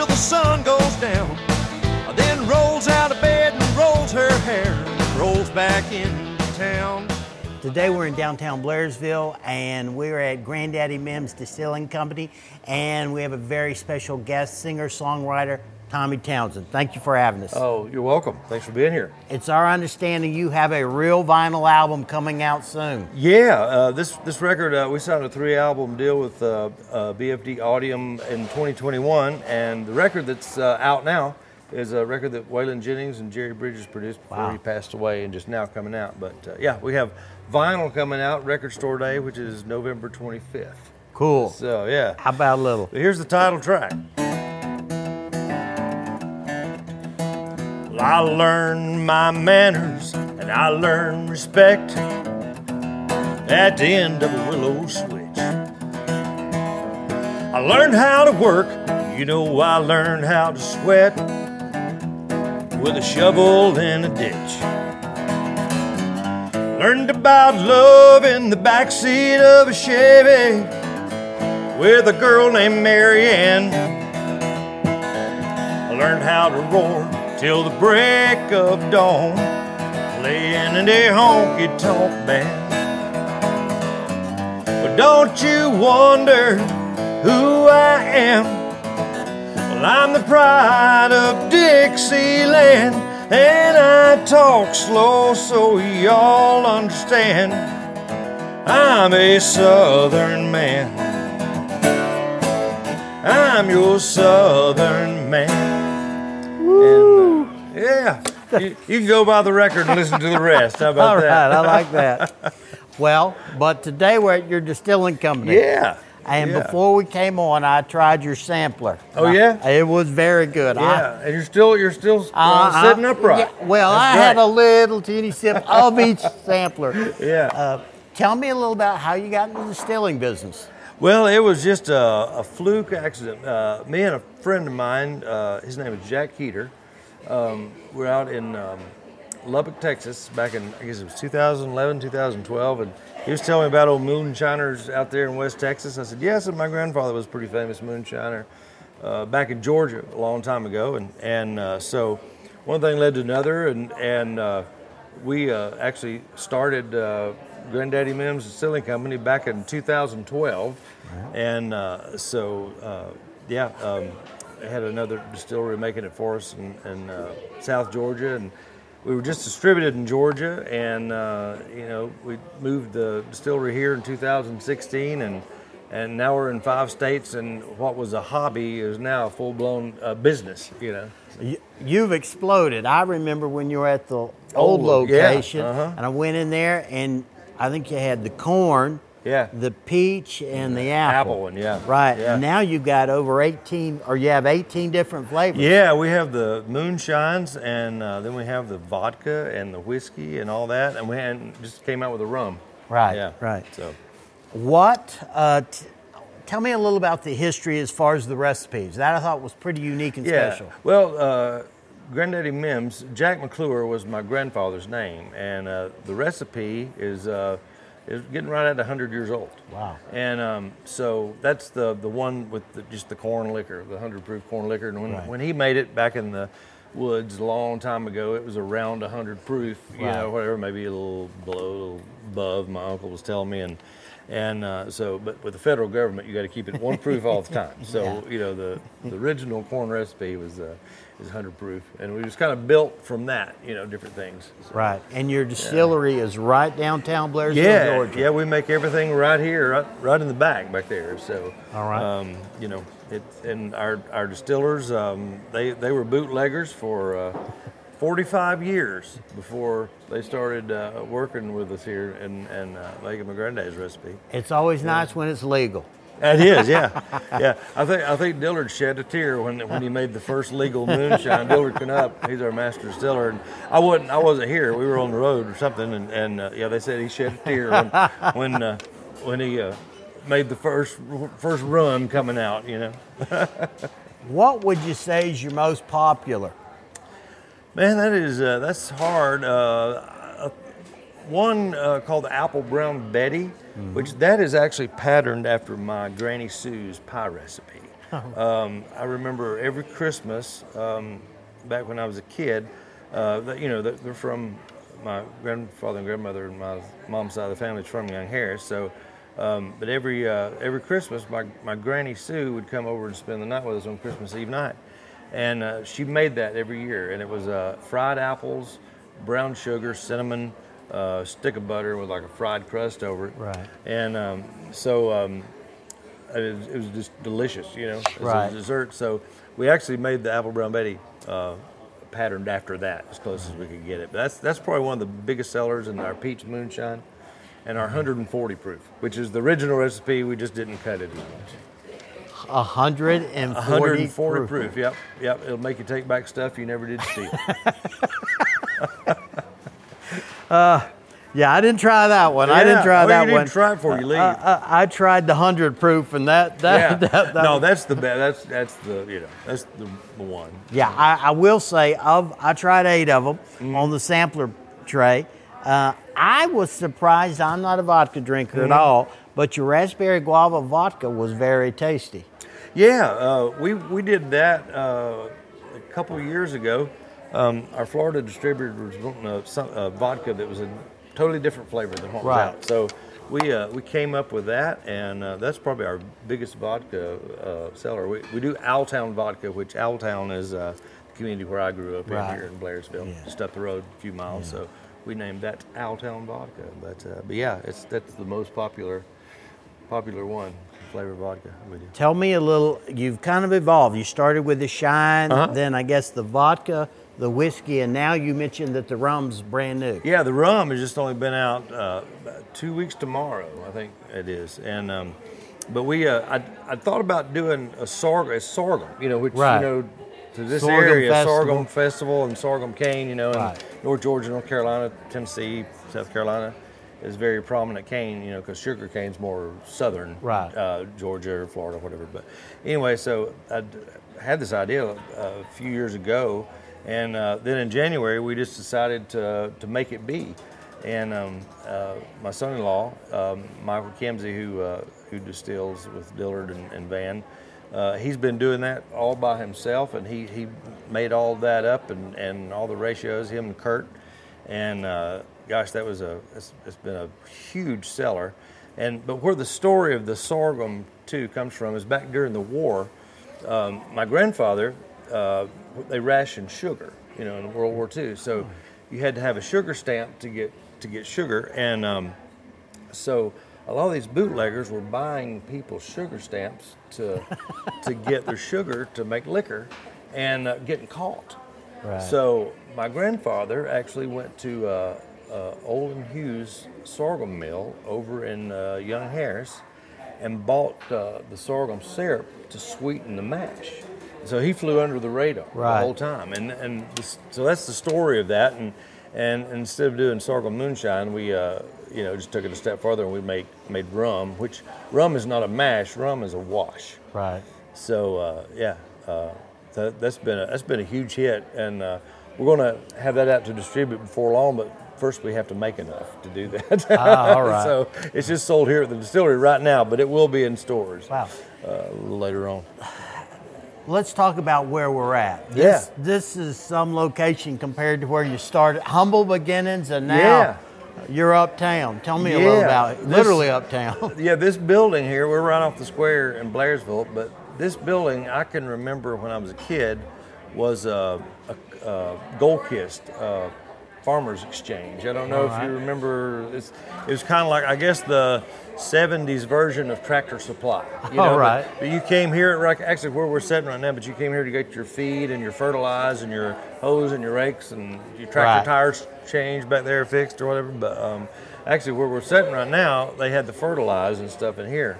till the sun goes down. Then rolls out of bed and rolls her hair rolls back into town. Today we're in downtown Blairsville and we're at Grandaddy Mimm's Distilling Company and we have a very special guest singer songwriter Tommy Townsend. Thank you for having us. Oh, you're welcome. Thanks for being here. It's our understanding you have a real vinyl album coming out soon. Yeah, uh, this this record uh, we signed a three album deal with uh, uh BFD Audium in 2021, and the record that's uh, out now is a record that Waylon Jennings and Jerry Bridges produced before Wow. he passed away, and just now coming out. But uh, yeah, we have vinyl coming out, Record Store Day, which is November 25th. Cool. So yeah, How about a little? But here's the title track. I learned my manners and I learned respect at the end of a willow switch. I learned how to work, you know, I learned how to sweat with a shovel in a ditch. Learned about love in the backseat of a Chevy with a girl named Marianne. I learned how to roar till the break of dawn, playing in a honky tonk band. But don't you wonder who I am? Well, I'm the pride of Dixieland, and I talk slow so y'all understand. I'm a southern man. I'm your southern man. And, uh, yeah, you, you can go by the record and listen to the rest. How about All right, that? I like that. well, but today we're at your distilling company. Yeah. And yeah. before we came on, I tried your sampler. Oh, yeah? It was very good. I- Yeah, and you're still you're still uh, Uh-huh. sitting upright. Yeah, well, That's I great. had a little teeny sip of each sampler. Yeah. Uh, tell me a little about how you got into the distilling business. Well, it was just a, a fluke accident. Uh, me and a friend of mine, uh, his name is Jack Keeter, um, we're out in um, Lubbock, Texas, back in, I guess it was 2011, 2012, and he was telling me about old moonshiners out there in West Texas. I said, yes, and my grandfather was a pretty famous moonshiner uh, back in Georgia a long time ago. And, and uh, so one thing led to another, and, and uh, we uh, actually started uh, Grandaddy Mimm's Distilling Company back in 2012, and uh, so uh, yeah, um, had another distillery making it for us in, in uh, South Georgia, and we were just distributed in Georgia, and uh, you know we moved the distillery here in 2016, and and now we're in five states, and what was a hobby is now a full blown uh, business. You know. You, you've exploded. I remember when you were at the old Old, yeah, location, uh-huh. and I went in there, and I think you had the corn, Yeah. the peach, and the apple. Apple one, yeah. Right. Yeah. And now you've got over 18, or you have 18 different flavors. Yeah, we have the moonshines, and uh, then we have the vodka and the whiskey and all that, and we just came out with a rum. Right. Yeah. Right. So, What? Uh, t- tell me a little about the history as far as the recipes. That I thought was pretty unique and yeah. special. Well, uh, Grandaddy Mimm's, Jack McClure was my grandfather's name, and uh, the recipe is uh, is getting right at 100 years old. Wow. And um, so that's the the one with the, just the corn liquor, the 100 proof corn liquor. And when, Right. when he made it back in the woods a long time ago, it was around 100 proof, you Right. know, whatever, maybe a little below, a little above. My uncle was telling me, and and uh, so, but with the federal government, you got to keep it one proof all the time. So Yeah. you know, the the original corn recipe was uh, is 100 proof, and we just kind of built from that, you know, different things. So- Right. And your distillery is right downtown Blairsville, yeah, Georgia. yeah, we make everything right here, right, right in the back back there. So, All right. um, you know, it, and our our distillers, um, they they were bootleggers for uh, 45 years before they started uh, working with us here and and uh, making my granddad's recipe. It's always nice when it's legal. It is, yeah, yeah. I think I think Dillard shed a tear when when he made the first legal moonshine. Dillard Knupp, he's our master distiller, and I wasn't I wasn't here. We were on the road or something, and, and uh, yeah, they said he shed a tear when when uh, when he uh, made the first first run coming out. You know, What would you say is your most popular? Man, that is uh, that's hard. Uh, uh, one uh, called the Apple Brown Betty, which that is actually patterned after my Granny Sue's pie recipe. Um, I remember every Christmas um, back when I was a kid. Uh, that, you know, they're from my grandfather and grandmother and my mom's side of the family is from Young Harris. So, um, but every uh, every Christmas, my my granny Sue would come over and spend the night with us on Christmas Eve night, and uh, she made that every year, and it was uh, fried apples, brown sugar, cinnamon, uh, stick of butter with like a fried crust over it. Right. And um, so um, it, was, it was just delicious, you know, as Right. a dessert. So we actually made the apple brown Betty uh, patterned after that, as close as we could get it. But that's that's probably one of the biggest sellers in our peach moonshine, and our 140 proof, which is the original recipe. We just didn't cut it as much. 140, 140 proof. proof. Yep, yep. It'll make you take back stuff you never did steal. Yeah, I didn't try that one. I didn't try well, that you didn't one. try it before you leave. I, I, I tried the 100 proof, and that, that, yeah. that, that no, that's the best. That's that's the you know that's the, the one. Yeah, I, I will say of I tried eight of them Mm-hmm. on the sampler tray. Uh, I was surprised. I'm not a vodka drinker Mm-hmm. at all, but your raspberry guava vodka was very tasty. Yeah, uh, we we did that uh, a couple years ago. Um, our Florida distributor was wanting a, some, a vodka that was a totally different flavor than what was Right. out. So we uh, we came up with that, and uh, that's probably our biggest vodka uh, seller. We, we do Owltown vodka, which Owltown is uh, the community where I grew up Right. in here in Blairsville, Yeah. just up the road a few miles. So we named that Owltown vodka. But uh, but yeah, it's that's the most popular popular one flavor vodka we do. Tell me a little. You've kind of evolved. You started with the shine, Uh-huh. then I guess the vodka, the whiskey, and now you mentioned that the rum's brand new. Yeah, the rum has just only been out uh, two weeks tomorrow, I think it is. And um, but we, uh, I, I thought about doing a sorghum, a sorghum, you know, which Right. you know, to this Sorghum area, festival. sorghum festival and sorghum cane, you know, in Right. North Georgia, North Carolina, Tennessee, South Carolina. Is very prominent cane, you know, because sugar cane's more southern, Right. uh, Georgia or Florida, or whatever. But anyway, so I had this idea uh, a few years ago, and uh, then in January we just decided to, to make it be. And um, uh, my son-in-law, um, Michael Kimsey, who uh, who distills with Dillard and, and Van, uh, he's been doing that all by himself, and he, he made all that up and, and all the ratios, him and Kurt. And uh, gosh, that was a it's, it's been a huge seller. And but where the story of the sorghum too comes from is back during the war. Um, my grandfather, uh, they rationed sugar, you know, in World War II. So you had to have a sugar stamp to get to get sugar, and um, so a lot of these bootleggers were buying people's sugar stamps to to get their sugar to make liquor, and uh, getting caught. Right. So my grandfather actually went to uh, uh, Olin Hughes sorghum mill over in uh, Young Harris and bought uh, the sorghum syrup to sweeten the mash. So he flew under the radar Right. the whole time, and and this, so that's the story of that. And and instead of doing sorghum moonshine, we uh, you know just took it a step further and we make made rum, which rum is not a mash, rum is a wash. Right. So uh, yeah, uh, that, that's been a, that's been a huge hit, and uh, we're going to have that out to distribute before long. But first, we have to make enough to do that. Ah, all right. so it's just sold here at the distillery right now, but it will be in stores Wow. uh, later on. Let's talk about where we're at. Yeah. This, this is some location compared to where you started. Humble beginnings, and now Yeah. you're uptown. Tell me a little about it. This- Literally uptown. Yeah, this building here, we're right off the square in Blairsville, but this building I can remember when I was a kid was a, a, a Gold Kist uh, Farmers Exchange. I don't know if you remember. It's, it was kind of like I guess the '70s version of Tractor Supply. You know, Alright. but- but you came here, right- actually where we're sitting right now, but you came here to get your feed and your fertilize and your hose and your rakes and your tractor Right. tires changed back there, fixed or whatever. But um, actually, where we're sitting right now, they had the fertilize and stuff in here.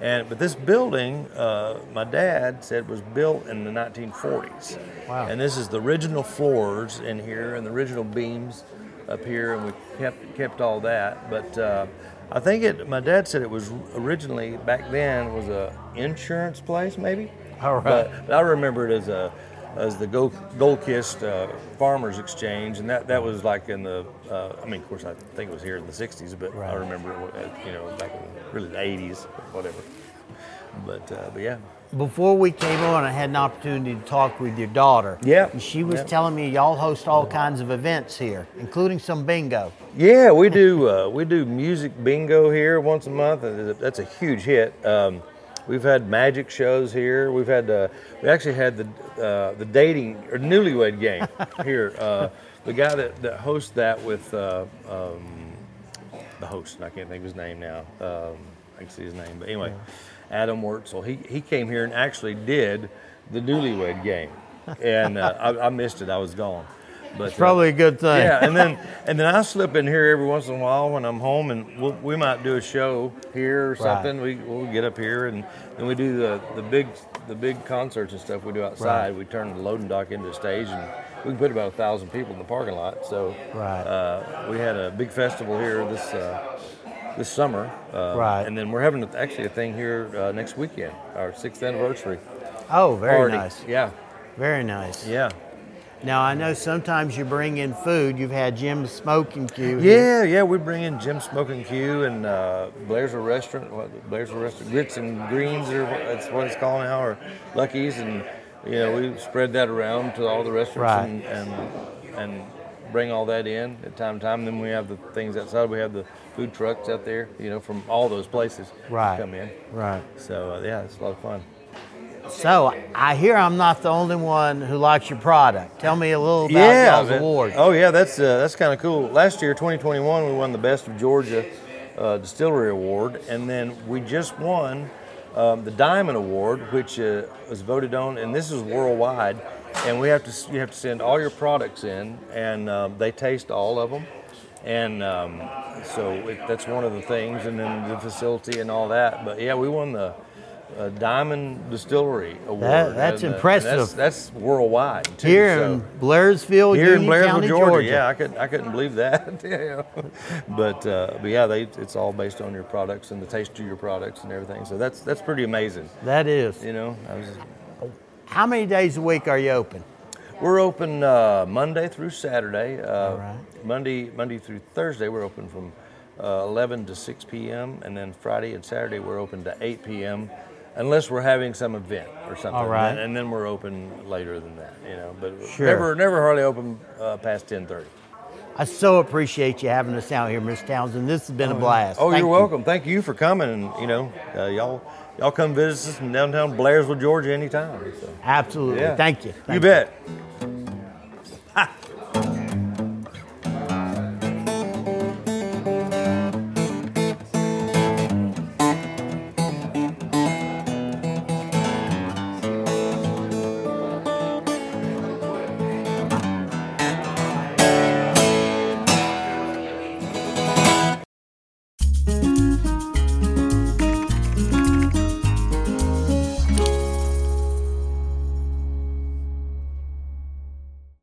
And but this building, uh, my dad said was built in the 1940s. Wow. And this is the original floors in here and the original beams up here, and we kept kept all that. But uh, I think it. My dad said it was originally back then was a insurance place, maybe. All right. But, but I remember it as a as the Gold, Gold Kist uh, Farmers Exchange, and that, that was like in the. Uh, I mean, of course, I think it was here in the '60s, but I remember it, uh, you know back in really the '80s, whatever. But uh, but yeah, before we came on, I had an opportunity to talk with your daughter. Yeah. And she was Yeah. telling me y'all host all kinds of events here, including some bingo. Yeah, we do. Uh, we do music bingo here once a month, and that's a huge hit. Um, we've had magic shows here. We've had uh, we actually had the uh, the dating or newlywed game here. Uh, the guy that, that hosts that with uh, um, the host, and I can't think of his name now. Um, I can see his name, but anyway, Adam Wurtzel. He he came here and actually did the newlywed game, and uh, I, I missed it. I was gone. But uh, Probably a good thing. yeah, and then and then I slip in here every once in a while when I'm home, and we'll, we might do a show here or Right. something. We we'll get up here, and then we do the, the big the big concerts and stuff we do outside. We turn the loading dock into a stage, and we can put about a thousand people in the parking lot. So Right. uh, we had a big festival here this uh, this summer, uh, Right. And then we're having actually a thing here uh, next weekend, our sixth anniversary Oh, very party. nice. Yeah, Very nice. yeah. Now I know sometimes you bring in food. You've had Jim's Smoking Q. Yeah, yeah, we bring in Jim's Smoking Q and uh, Blairsville Restaurant. What, Blairsville Restaurant, Grits and Greens, or that's what it's called now, or Lucky's, and you know we spread that around to all the restaurants Right. and, and and bring all that in at time to time. Then we have the things outside. We have the food trucks out there, you know, from all those places Right. come in. Right. So uh, yeah, it's a lot of fun. So I hear I'm not the only one who likes your product. Tell me a little about y'all's man. award. Oh yeah, that's uh, that's kind of cool. Last year, 2021, we won the Best of Georgia uh, Distillery Award, and then we just won um, the Diamond Award, which uh, was voted on, and this is worldwide. And we have to you have to send all your products in, and um, they taste all of them. And um, so it, that's one of the things, and then the facility and all that. But yeah, we won the uh, Diamond Distillery Award. that's and, uh, impressive. That's, that's worldwide too. Here so- in Blairsville, here in Blairsville, County, Georgia. Georgia. Yeah, I could I couldn't believe that. yeah. But uh, but yeah, they it's all based on your products and the taste of your products and everything. So that's that's pretty amazing. That is. You know, I was, How many days a week are you open? we're open uh, Monday through Saturday. Uh, All right. Monday Monday through Thursday we're open from uh, 11 to 6 p.m. and then Friday and Saturday we're open to 8 p.m. Unless we're having some event or something, All right. and, and then we're open later than that, you know. But Sure. never, never hardly open uh, past 10:30. I so appreciate you having us out here, Miss Townsend. This has been a blast. Oh, Thank you're you. welcome. Thank you for coming, and you know, uh, y'all y'all come visit us in downtown Blairsville, Georgia, anytime. So. Absolutely. Yeah. Thank you. You Thank bet.